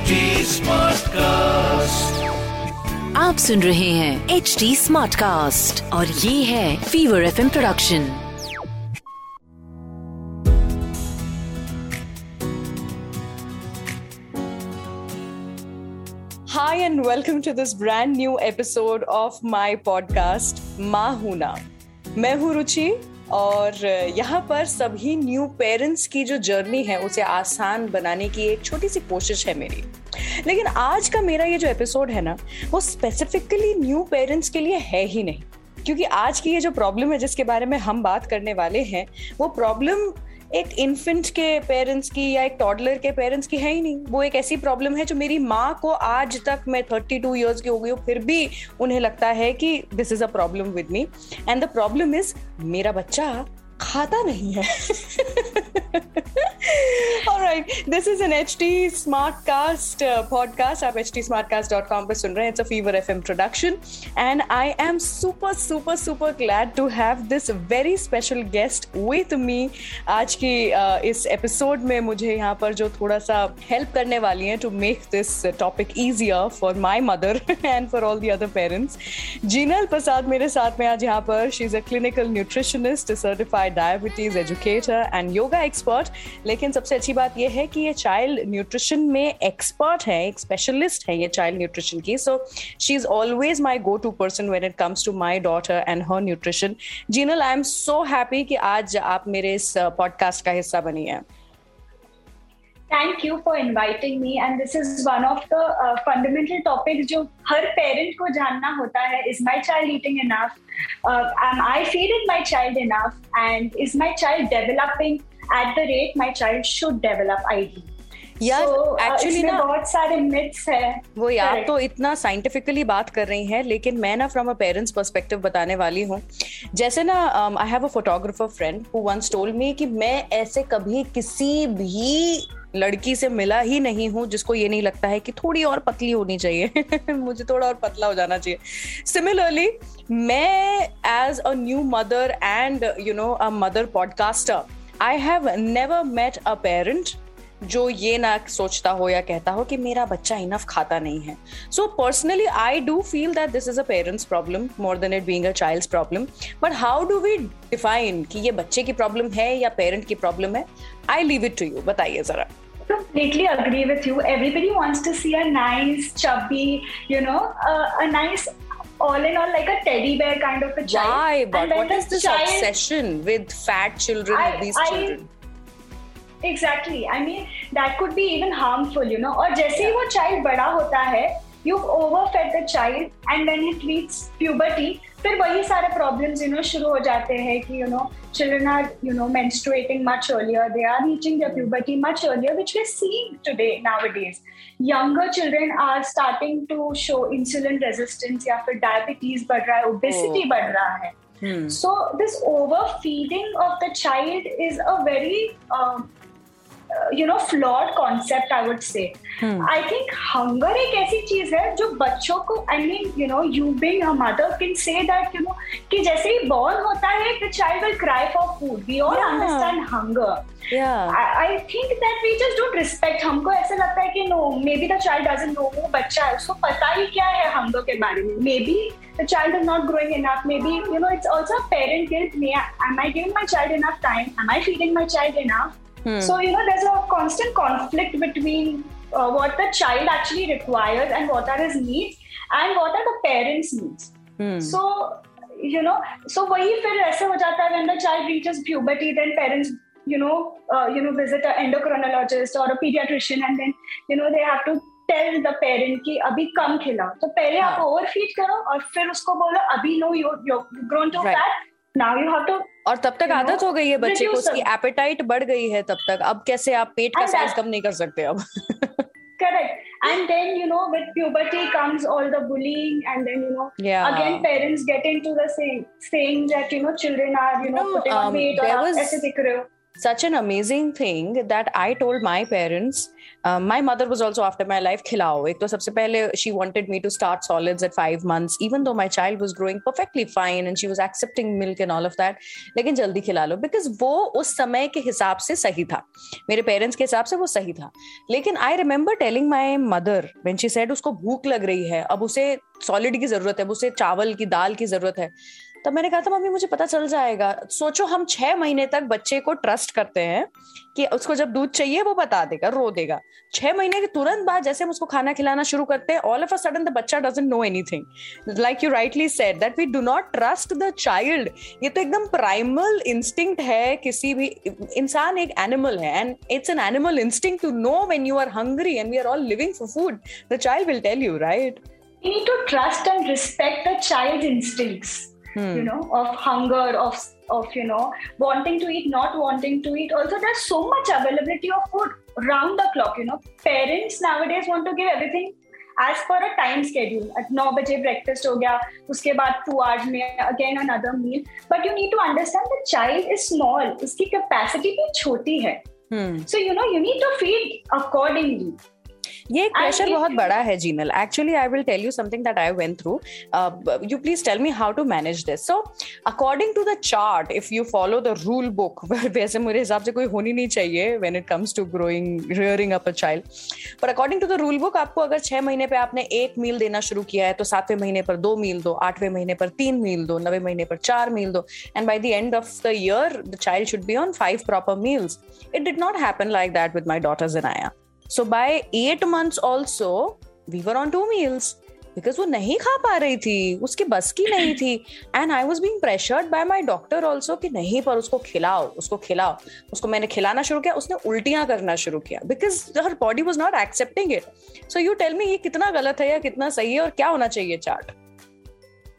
Smart cast आप सुन रहे हैं एच डी स्मार्ट कास्ट और ये है fever F introduction hi and welcome to this brand new episode of my podcast माहूना मैं हूँ रुचि और यहाँ पर सभी न्यू पेरेंट्स की जो जर्नी है, उसे आसान बनाने की एक छोटी सी कोशिश है मेरी। लेकिन आज का मेरा ये जो एपिसोड है ना, वो स्पेसिफिकली न्यू पेरेंट्स के लिए है ही नहीं। क्योंकि आज की ये जो प्रॉब्लम है, जिसके बारे में हम बात करने वाले हैं, वो प्रॉब्लम एक इन्फेंट के पेरेंट्स की या एक टॉडलर के पेरेंट्स की है ही नहीं। वो एक ऐसी प्रॉब्लम है जो मेरी माँ को आज तक मैं थर्टी टू ईयर्स की हो गई हूँ, फिर भी उन्हें लगता है कि this is a problem with me and the problem is मेरा बच्चा खाता नहीं है। Alright, this is an HT Smartcast uh, podcast. आप htsmartcast.com पे सुन रहे हैं. It's a Fever FM production, and I am super super super glad to have this very special guest with me. आज की uh, इस एपिसोड में मुझे यहाँ पर जो थोड़ा सा हेल्प करने वाली हैं to make this topic easier for my mother and for all the other parents Jinal Prasad मेरे साथ में आज यहाँ पर she is a clinical nutritionist certified diabetes educator and yoga expert लेकिन सबसे अच्छी बात यह है कि ये चाइल्ड न्यूट्रिशन में एक्सपर्ट है, एक स्पेशलिस्ट है ये चाइल्ड न्यूट्रिशन की। So she is always my go to person when it comes to my daughter and her nutrition Jinal I am so happy कि आज आप मेरे इस पॉडकास्ट का हिस्सा बनी है। Thank you for inviting me and this is one of the fundamental topic जो हर पेरेंट को जानना होता है is my child eating enough I feeding my child enough and is my child developing at the rate my child should develop I यार actually ना बहुत सारे मिथ्स है। वो यार तो इतना साइंटिफिकली बात कर रही हैं लेकिन मैं ना फ्रॉम अ पेरेंट्स पर्सपेक्टिव बताने वाली हूँ। जैसे ना I have a photographer friend who once told me कि मैं ऐसे कभी किसी भी लड़की से मिला ही नहीं हूँ जिसको ये नहीं लगता है कि थोड़ी और पतली होनी चाहिए। मुझे थोड़ा और पतला हो जाना चाहिए। सिमिलरली मैं as a new mother and you know a mother podcaster I have never met a parent जो ये ना सोचता हो या कहता हो कि मेरा बच्चा इनफ खाता नहीं है। So personally I do feel that this is a parents problem more than it being a child's problem but how do we define कि ये बच्चे की प्रॉब्लम है या पेरेंट की प्रॉब्लम है? I leave it to you बताइए जरा। Completely agree with you. Everybody wants to see a nice, chubby, you know, uh, a nice all in all like a teddy bear kind of a child. Why? But And when what the is this child- obsession with fat children, I- with these I- children? Exactly. I mean, that could be even harmful, you know. और जैसे ही वो child बड़ा होता है, you've overfed the child, and when it reaches puberty, फिर वही सारे problems, you know, शुरू हो जाते हैं कि you know, children are, you know, menstruating much earlier. They are reaching their puberty much earlier, which we're seeing today nowadays. Younger children are starting to show insulin resistance या फिर diabetes बढ़ रहा है, obesity Oh. बढ़ रहा है. Hmm. So this overfeeding of the child is a very um, you know flawed concept I would say I think hunger एक ऐसी चीज़ है जो बच्चों को I mean you know you being mother can say that you know कि जैसे ही born होता है the child will cry for food we all understand hunger I think that we just don't respect हमको ऐसा लगता है कि no maybe the child doesn't know वो बच्चा है उसको पता ही क्या है हंगर के बारे में. May be the child is not growing enough may be you know it's also parent guilt may I am I giving my child enough time am I feeding my child enough Hmm. so you know there's a constant conflict between uh, what the child actually requires and what are his needs and what are the parents needs Hmm. so you know so वही फिर ऐसे हो जाता है when the child reaches puberty then parents you know uh, you know visit a endocrinologist or a pediatrician and then you know they have to tell the parent कि अभी कम खिलाओ तो पहले आप हाँ. ओवर फीड करो और फिर उसको बोलो अभी no you you grown to Right. Fat Now you have to और तब तक आदत know, हो गई है बच्चे को उसकी एपेटाइट बढ़ गई है तब तक। अब कैसे आप पेट का साइज़ कम नहीं कर सकते अब? Correct and then you know with puberty comes all the bullying and then you know again parents get into the same saying that you know children are you know putting on weight और ऐसे दिख रहे हो। Such an amazing thing that I told my parents. Uh, my mother was also after my life khilao. ek to sabse pehle she wanted me to start solids at 5 months even though my child was growing perfectly fine and she was accepting milk and all of that लेकिन जल्दी खिला लो because वो उस समय के हिसाब से सही था मेरे पेरेंट्स के हिसाब से वो सही था लेकिन I remember telling my mother when she said उसको भूख लग रही है अब उसे सॉलिड की ज़रूरत है अब उसे चावल की दाल की ज़रूरत है तब मैंने कहा था, मम्मी, मुझे पता चल जाएगा। सोचो, हम छह महीने तक बच्चे को ट्रस्ट करते हैं कि उसको जब दूध चाहिए, वो बता देगा, रो देगा। छह महीने के तुरंत बाद जैसे हम उसको खाना खिलाना शुरू करते हैं all of a sudden the बच्चा doesn't know anything like you rightly said that we do not trust the child ये तो एकदम प्राइमल इंस्टिंक्ट है, किसी भी इंसान एक एनिमल है and it's an animal instinct to know when you are hungry and we are all living for food the child will tell you right You need to trust and respect the child's instincts. Hmm. you know of hunger of of you know wanting to eat not wanting to eat. Also there's so much availability of food round the clock you know. Parents nowadays want to give everything as per a time schedule. At 9 baje breakfast ho gaya uske baad 2 hours mein again another meal. But you need to understand the child is small. uski capacity bhi choti hai hmm. so you know you need to feed accordingly ये एक pressure बहुत बड़ा है Jinal actually I will tell you something that I went through you please tell me how to manage this so according to the chart if you follow the rule book वैसे मेरे हिसाब से कोई होनी नहीं चाहिए when it comes to growing rearing up a child पर according to the rule book आपको अगर छह महीने पे आपने एक मील देना शुरू किया है तो सातवें महीने पर दो मील दो आठवें महीने पर तीन मील दो नवे महीने पर चार मील दो and by the end of the year the child should be on five proper meals it did not happen like that with my daughters in आया so by eight months also we were on two meals because वो नहीं खा पा रही थी उसकी बस की नहीं थी. And I was being pressured by my doctor also कि नहीं पर उसको खिलाओ उसको खिलाओ. उसको मैंने खिलाना शुरू किया उसने उल्टियाँ करना शुरू किया. Because her body was not accepting it so you tell me ये कितना गलत है या कितना सही है और क्या होना चाहिए chart?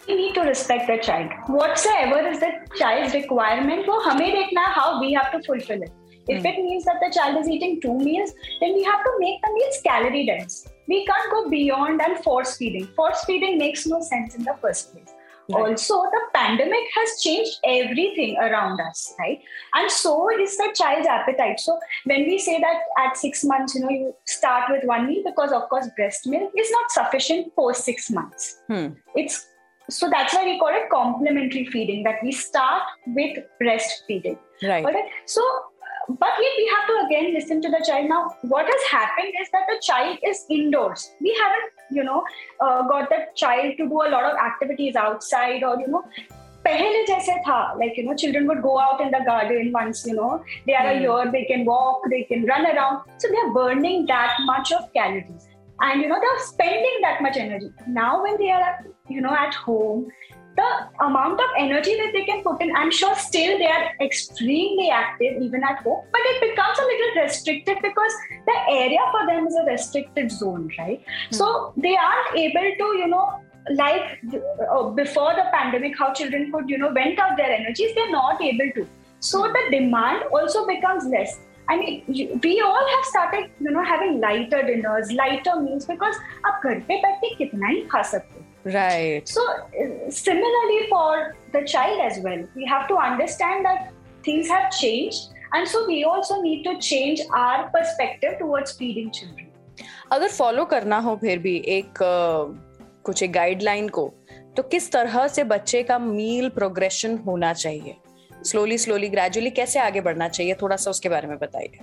We need to respect the child. Whatsoever is the child's requirement, वो हमें देखना how we have to fulfill it. If mm. it means that the child is eating two meals, then we have to make the meals calorie dense. We can't go beyond and force feeding. Force feeding makes no sense in the first place. Right. Also, the pandemic has changed everything around us, right? And so is the child's appetite. So when we say that at six months, you know, you start with one meal because, of course, breast milk is not sufficient for six months. Hmm. It's so that's why we call it complementary feeding. That we start with breastfeeding. Right. So but yet we have to again listen to the child now what has happened is that the child is indoors we haven't you know uh, got the child to do a lot of activities outside or you know पहले जैसे था like you know children would go out in the garden once you know they are mm. a year they can walk they can run around so they are burning that much of calories and you know they're spending that much energy now when they are you know at home the amount of energy that they can put in, I'm sure still they are extremely active even at home, but it becomes a little restricted because the area for them is a restricted zone, right? Mm-hmm. So they aren't able to, you know, like uh, before the pandemic, how children could, you know, vent out their energies, they're not able to. So the demand also becomes less. I mean, we all have started, you know, having lighter dinners, lighter meals because आप घर पे बैठ के कितना ही खा सकते Right. So, similarly for the child as well, we have to understand that things have changed, and so we also need to change our perspective towards feeding children. अगर follow करना हो फिर भी एक कुछ एक गाइडलाइन को तो किस तरह से बच्चे का मील प्रोग्रेशन होना चाहिए स्लोली स्लोली ग्रेजुअली कैसे आगे बढ़ना चाहिए थोड़ा सा उसके बारे में बताइए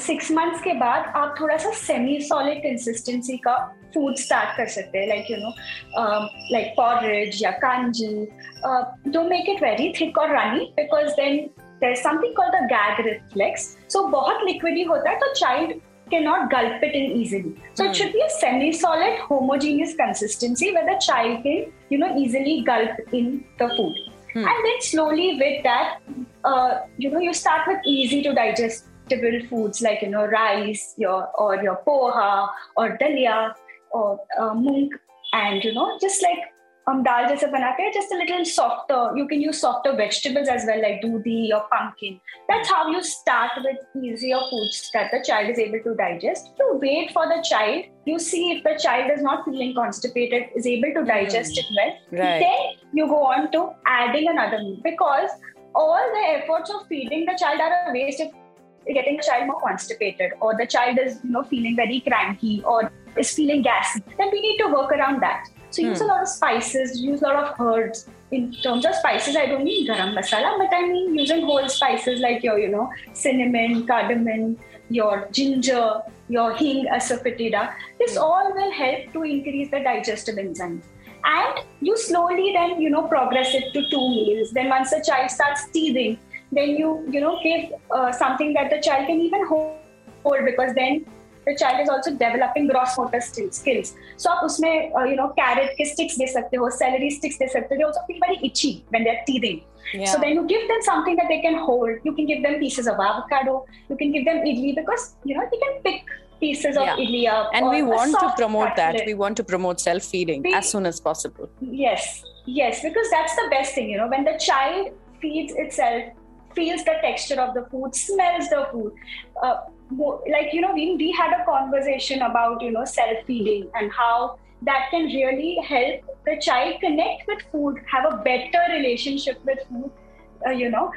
सिक्स मंथ्स के बाद आप थोड़ा सा सेमी सॉलिड कंसिस्टेंसी का फ़ूड स्टार्ट कर सकते हैं like you know like porridge या kanji do make it very thick और runny because then there is something call the gag reflex so बहुत लिक्विड होता है तो चाइल्ड के not gulp it in easily so it should be semi solid homogeneous consistency whether child can you know easily gulp in the food and then slowly with that you know you start with easy to digest foods like you know rice your or your poha or dalia or uh, mung and you know just like um, dal jaise banate just a little softer you can use softer vegetables as well like dudi or pumpkin that's how you start with easier foods that the child is able to digest you wait for the child you see if the child is not feeling constipated is able to digest mm. it well right. then you go on to adding another meal because all the efforts of feeding the child are a waste if getting the child more constipated or the child is you know feeling very cranky or is feeling gassy then we need to work around that. So use a hmm. lot of spices use a lot of herbs. In terms of spices i don't mean garam masala but i mean using whole spices like your you know cinnamon cardamom your ginger your hing asafoetida. This mm. all will help to increase the digestive enzymes and you slowly then you know progress it to two meals. Then once the child starts teething then you you know give uh, something that the child can even hold, hold because then the child is also developing gross motor skills so आप उसमें uh, you know carrot के sticks दे सकते हो celery sticks दे सकते हो they also feel very itchy when they're teething yeah. so then you give them something that they can hold you can give them pieces of avocado you can give them idli because you know they can pick pieces of yeah. idli up and we want to promote that we want to promote self feeding we, as soon as possible yes yes because that's the best thing you know when the child feeds itself feels the texture of the food, smells the food. Uh, like you know, we we had a conversation about you know self feeding and how that can really help the child connect with food, have a better relationship with food. You know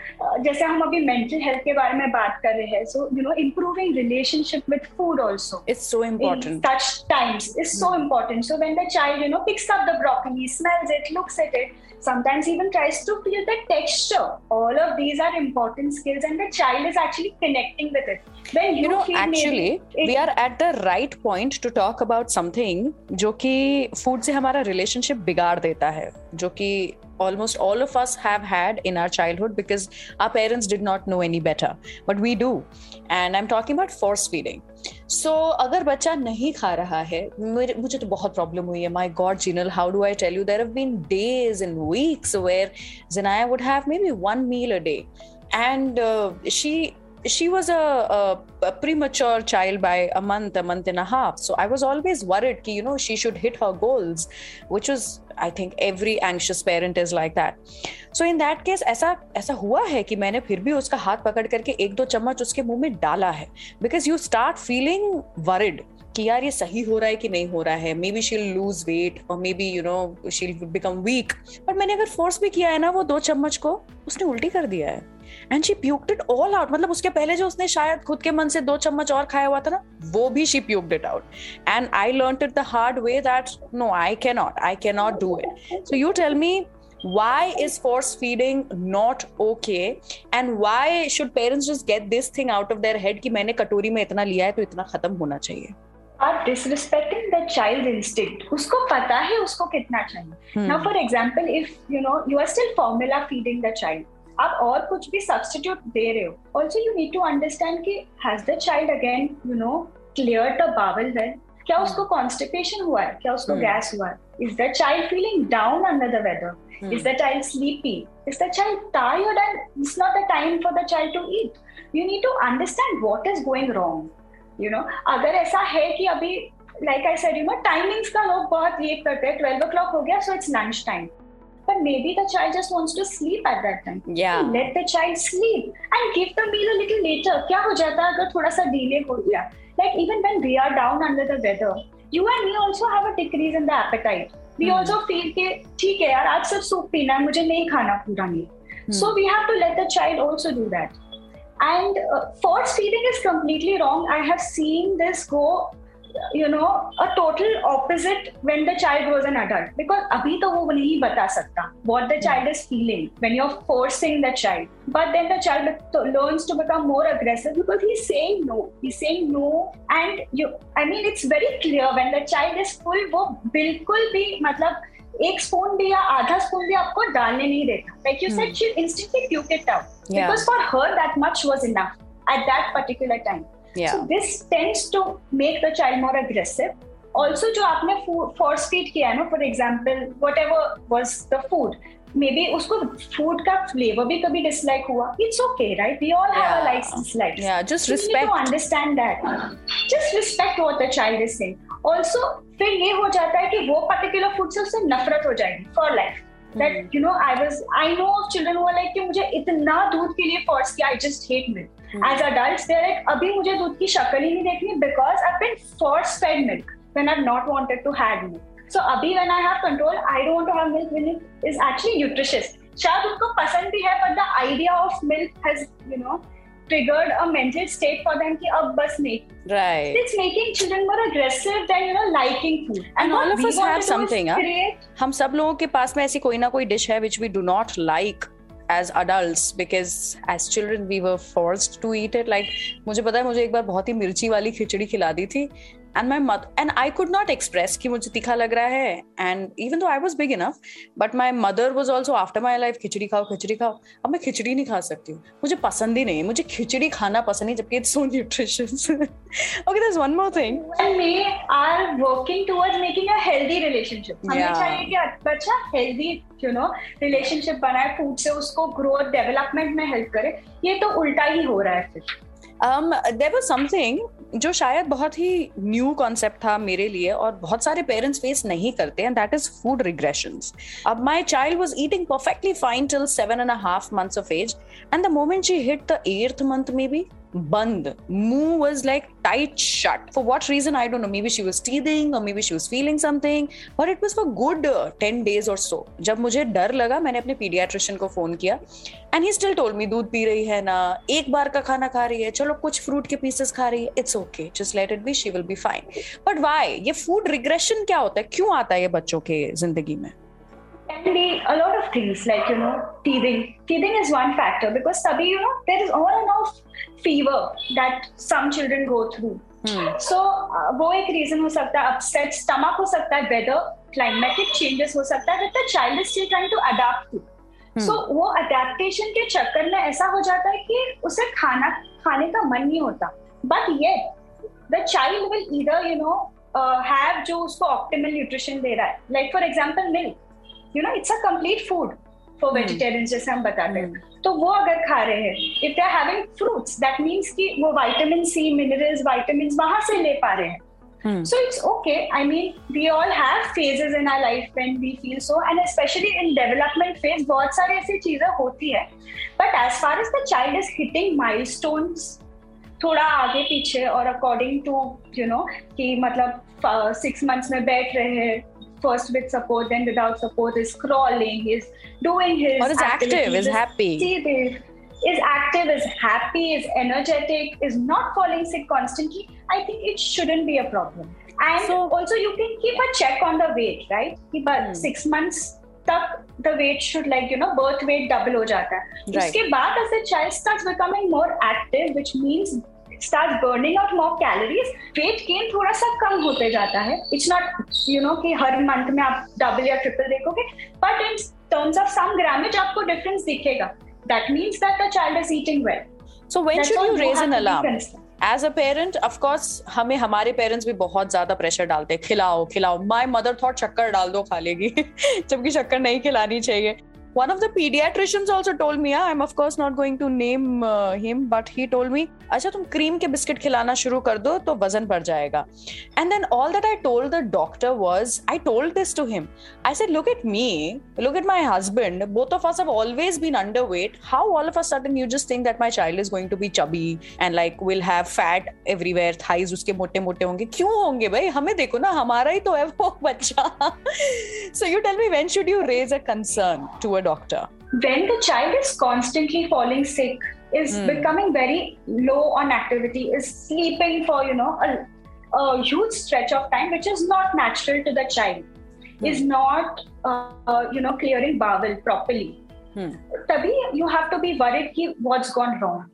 जैसे हम अभी mental health के बारे में बात कर रहे हैं so you know improving relationship with food also it's so important such times is so important so when the child you know picks up the broccoli smells it looks at it sometimes even tries to feel the texture. All of these are important skills, and the child is actually connecting with it. When you, you know, actually, it, we are at the right point to talk about something जो कि food से हमारा relationship बिगाड़ देता है जो कि almost all of us have had in our childhood because our parents did not know any better but we do and i'm talking about force feeding so so, अगर बच्चा नहीं खा रहा है मुझे मुझे तो बहुत प्रॉब्लम हुई है माई God Jinal how do I tell you there have been days in weeks where जिनाया would have maybe one meal a day and she she was a, a, a, premature child by a month a month and a half so i was always worried ki, you know she should hit her goals which was i think every anxious parent is like that so in that case ऐसा ऐसा हुआ है कि मैंने फिर भी उसका हाथ पकड़ करके एक दो चम्मच उसके मुंह में डाला है because you start feeling worried कि यार ये सही हो रहा है कि नहीं हो रहा है? May be she'll lose weight और may be you know she'll become weak but मैंने अगर फोर्स भी किया है ना वो दो चम्मच को, उसने उल्टी कर दिया है। And she puked it all out मतलब उसके पहले जो उसने शायद खुद के मन से दो चम्मच और खाया हुआ था ना, वो भी she puked it out and I learn it the hard way that no I can not I can not do it so you tell me why is force feeding not okay? And why should parents just get this thing out of their head कि मैंने कटोरी में इतना लिया है तो इतना खत्म होना चाहिए? Are disrespecting the child's instinct उसको पता है उसको कितना चाहिए। hmm. For for if you know you you still still feeding the child आप और कुछ भी सब्सटीट्यूट दे रहे हो also you need to understand कि has the child again you know clear the bowel well क्या hmm. उसको कॉन्स्टिपेशन हुआ है? क्या उसको गैस hmm. हुआ है? Is the child feeling down under the weather is the child sleepy is the child tired and it's not the time for the child to eat you need to understand what is going wrong you know अगर ऐसा है कि अभी like I said you know timings का लोग बहुत ये करते हैं ट्वेल्व ओ क्लॉक हो गया so it's lunch time but maybe the child just wants to sleep at that time. Yeah. let the child sleep and give the meal a little later. क्या हो जाता है अगर थोड़ा सा delay हो गया? Like even when we are down under the weather, you and me also have a decrease in the appetite. We hmm. also feel कि ठीक है यार आज सिर्फ़ सूप पीना है मुझे नहीं खाना पूरा नहीं. Hmm. So we have to let the child also do that. And uh, force feeding is completely wrong. I have seen this go you know a total opposite when the child grows an adult because abhi to wo nahi bata sakta what the child is feeling when you're forcing the child but then the child learns to become more aggressive because he's saying no he's saying no and you i mean it's very clear when the child is full वो बिल्कुल भी मतलब एक spoon भी या आधा spoon भी आपको डालने नहीं देता। Like you said she instantly puke it out because for her that much was enough at that particular time so this tends to make the child more aggressive also जो आपने फोर्स फ़ीड किया है ना, for example whatever was the the may be उसको food का flavour भी कभी dislike हुआ. It's okay right we all have a like dislike या just respect to understand that just respect what the child is saying also फिर ये हो जाता है कि वो पर्टिकुलर फ़ूड से उसे नफरत हो जाएगी for life that you know I was I know of children who are like कि मुझे इतना दूध के लिए फोर्स किया I just hate milk as adult they are like अभी मुझे दूध की शक्ल ही नहीं देखनी because I been force fed milk when I not wanted to have milk so अभी when I have control I don't have milk milk is actually nutritious शायद उनको पसंद भी है but the idea of milk has you know triggered a mental state for them कि अब बस नहीं। Right it's making children more aggressive than you know liking food and all of us have something हम सब लोगों के पास में ऐसी कोई ना कोई डिश है which we do not like as adult because as children we were force to eat it like मुझे पता है मुझे एक बार बहुत ही मिर्ची वाली खिचड़ी खिला दी थी and my mother and i could not express कि मुझे तीखा लग रहा है and even though i was big enough but my mother was also after my life खिचड़ी खाओ खिचड़ी खाओ अब मैं खिचड़ी नहीं खा सकती हूँ मुझे पसंद ही नहीं है मुझे खिचड़ी खाना पसंद नहीं जबकि it's so nutritious okay there's one more thing when we are working towards making a healthy relationship हमें. चाहिए कि बच्चा healthy you know relationship बनाए food से उसको growth development में help करे ये तो उल्टा ही हो रहा है फिर um, there was something जो शायद बहुत ही न्यू कॉन्सेप्ट था मेरे लिए और बहुत सारे पेरेंट्स फेस नहीं करते and that is food regression अब my child was eating perfectly fine till seven and half months of age and the moment she hit the eighth month में बी band. Moo was like tight shut. For what reason, I don't know. Maybe she was teething or maybe she was feeling something. But it was for uh, 10 days or so. जब मुझे डर लगा मैंने अपने paediatrician को phone किया and he still told me दूध पी रही है ना एक बार का खाना खा रही है चलो कुछ फ्रूट के पीसेस खा रही है it's okay just let it be she will be fine but why ये फ़ूड रिग्रेशन क्या होता है क्यों आता है ये बच्चों के ज़िंदगी में can be a lot of things like you know teething teething is one factor because sabhi you know there is on and off fever that some children go through hmm. so uh, वो एक reason हो सकता है upset stomach हो सकता है weather climatic changes हो सकता है that the child is still trying to adapt to hmm. so वो adaptation के चक्कर में ऐसा हो जाता है कि उसे खाना खाने का मन नहीं होता but yet the child will either you know uh, have जो उसको optimal nutrition दे रहा है like for example milk you know it's a complete food for vegetarian जैसे हम बताते हैं। hmm. तो वो अगर खा रहे हैं if they having fruits that means कि वो विटामिन सी मिनरल्स विटामिंस वहाँ से ले पा रहे हैं। So it's okay I mean we all have phases in our life when we feel so and specially in development phase बहुत सारी ऐसी चीज़ें होती है। But as far as the child is hitting milestones थोड़ा आगे पीछे और अकॉर्डिंग टू यू नो कि मतलब uh, सिक्स मंथ्स में बैठ रहे हैं first with support, then without support, is crawling, is doing his. Or is active, is happy. Is active, is happy, is energetic, is not falling sick constantly. I think it shouldn't be a problem. And so, also, you can keep a check on the weight, right? But hmm. six months तक the weight should like you know birth weight double हो जाता है right. उसके बाद as the child starts becoming more active which means start burning out more calories weight gain थोड़ा सा कम होते जाता है। इट्स नॉट यू नो कि हर मंथ में आप डबल या ट्रिपल देखोगे but in terms of some grammage आपको डिफरेंस दिखेगा। That means that the child is eating well so when should you raise an alarm as a parent of course हमें हमारे parents भी बहुत ज़्यादा प्रेशर डालते हैं। खिलाओ खिलाओ। माई मदर थॉट शक्कर डाल दो खा लेगी। जबकि शक्कर नहीं खिलानी चाहिए। one of the pediatricians also told me yeah, i'm of course not going to name uh, him but he told me अच्छा तुम क्रीम के बिस्किट खिलाना शुरू कर दो तो वजन बढ़ जाएगा and then all that I told the doctor was I told this to him I said look at me look at my husband both of us have always been underweight how all of a sudden you just think that my child is going to be chubby and like will have fat everywhere thighs उसके मोटे मोटे होंगे क्यों होंगे भाई हमें देखो ना हमारा ही तो है वो बच्चा so you tell me when should you raise a concern to a doctor? When the child is constantly falling sick, is mm. becoming very low on activity, is sleeping for, you know, a, a huge stretch of time, which is not natural to the child, mm. is not, uh, uh, you know, clearing bowel properly. Hmm. तभी you have to be worried कि what's gone wrong.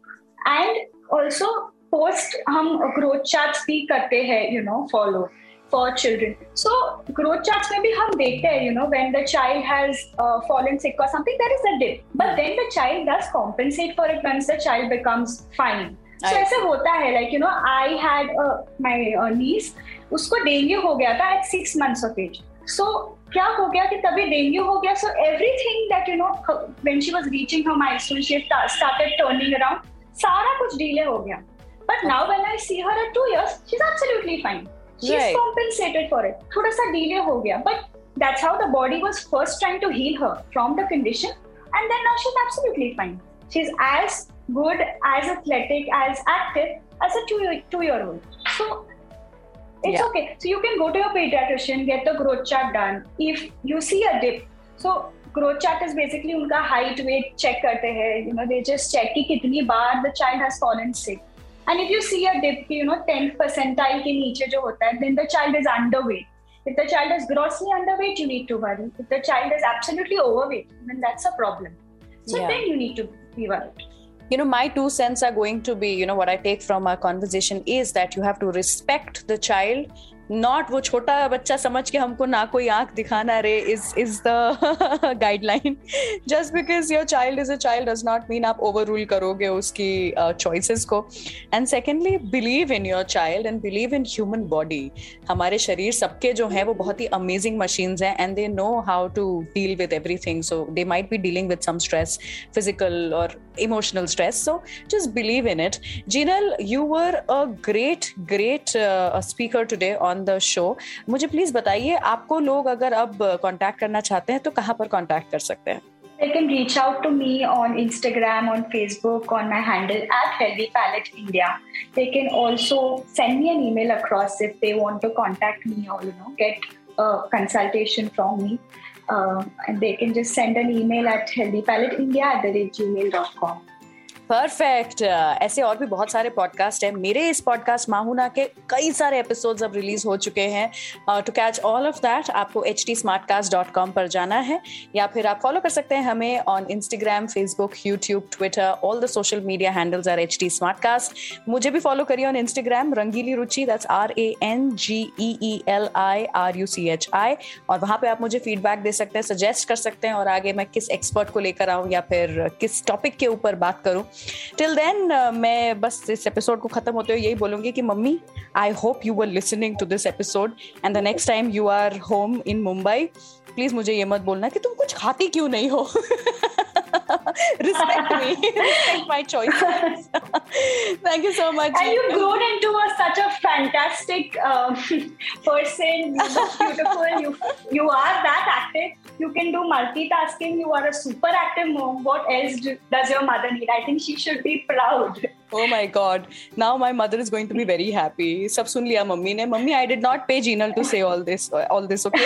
And also post हम growth charts भी करते हैं, you know, follow. For children. So growth charts में भी हम देखते हैं, you know, when the child has uh, fallen sick or something, there is a dip. But then the child does compensate for it once the child becomes fine. So ऐसे होता है like you know I had uh, my uh, niece उसको dengue हो गया था at six months of age. So क्या हो गया कि तभी डेंगू हो गया so everything that you know when she was reaching her milestone she started turning around सारा कुछ डिले हो गया. But now when I see her at two years she's absolutely fine. She's right. compensated for it thoda sa delay ho gaya but that's how the body was first trying to heal her from the condition and then now she's absolutely fine she's as good as athletic as active as a two year, two year old so it's yeah. okay so you can go to your pediatrician get the growth chart done if you see a dip so growth chart is basically उनका height weight check करते हैं you know they just check कि कितनी बार the child has fallen sick And if you see a dip you know tenth percentile के नीचे जो होता है then the child is underweight If the child is grossly underweight, you need to worry. If the child is absolutely overweight, then that's a problem. So yeah. then you need to be worried you know my two cents are going to be you know what i take from our conversation is that you have to respect the child not वो छोटा बच्चा समझ के हमको ना कोई आँख दिखाना रे is is the guideline just because your child is a child does not mean आप ओवर रूल करोगे उसकी चॉइसेस uh, को. And secondly believe in your child and believe in human body हमारे शरीर सबके जो है वो बहुत ही अमेजिंग मशीन्स हैं and they know how to deal with everything so they might be dealing with some stress physical और emotional stress so just believe in it Jinal you were a great great speaker today on on the show मुझे please बताइए आपको लोग अगर अब contact करना चाहते हैं तो कहाँ पर कांटेक्ट कर सकते हैं They can reach out to me on Instagram, on Facebook, on my handle at Healthy Palette India. They can also send me an email across if they want to contact me or you know get a consultation from me. Uh, and they can just send an email at healthypaleteindia at the gmail.com. Perfect uh, ऐसे और भी बहुत सारे podcast हैं। मेरे इस podcast माहूना के कई सारे एपिसोड्स अब रिलीज़ हो चुके हैं। To catch all of that आपको एच टी पर जाना है। या फिर आप फॉलो कर सकते हैं हमें on Instagram Facebook YouTube Twitter all the social media handles are H T मुझे भी फॉलो करिए on Instagram Rangeeli Ruchi that's R A N G E E L I R U C H I और वहाँ पे आप मुझे feedback दे सकते हैं सजेस्ट कर सकते हैं और आगे मैं किस एक्सपर्ट को लेकर आऊँ या फिर किस टॉपिक के ऊपर बात करूँ। टिल देन uh, मैं बस इस एपिसोड को खत्म होते हुए यही बोलूँगी कि mummy I hope you were listening to this episode and the next time you are home in Mumbai please मुझे ये मत बोलना कि तुम कुछ खाती क्यों नहीं हो? respect me, respect my choices. Thank you so much. And you've grown into a, such a fantastic um, person. You look beautiful. You you are that active. You can do multitasking. You are a super active mom. What else do, does your mother need? I think she should be proud oh my god. Now my mother is going to be very happy. Sab sun liya mummy ne. Mummy i did not pay jinal to say all this all this okay?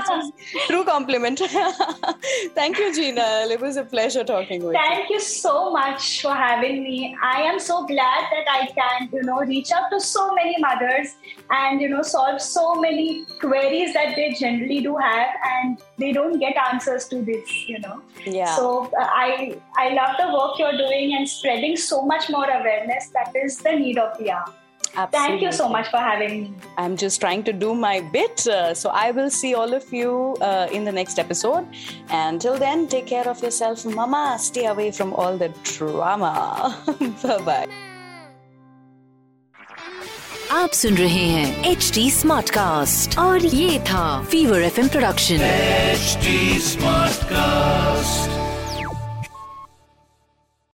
This was true compliment. Thank you jinal it was a pleasure talking with thank you. Thank you so much for having me. I am so glad that i can you know reach out to so many mothers and you know solve so many queries that they generally do have and they don't get answers to this you know. Yeah. So uh, i i love the work you're doing and spreading so much more awareness. That is the need of the hour. Absolutely. Thank you so much for having me. I'm just trying to do my bit. Uh, so I will see all of you uh, in the next episode. Until then, take care of yourself, Mama. Stay away from all the drama. bye bye. आप सुन रहे हैं H D smart cast और ये था fever F production H smart cast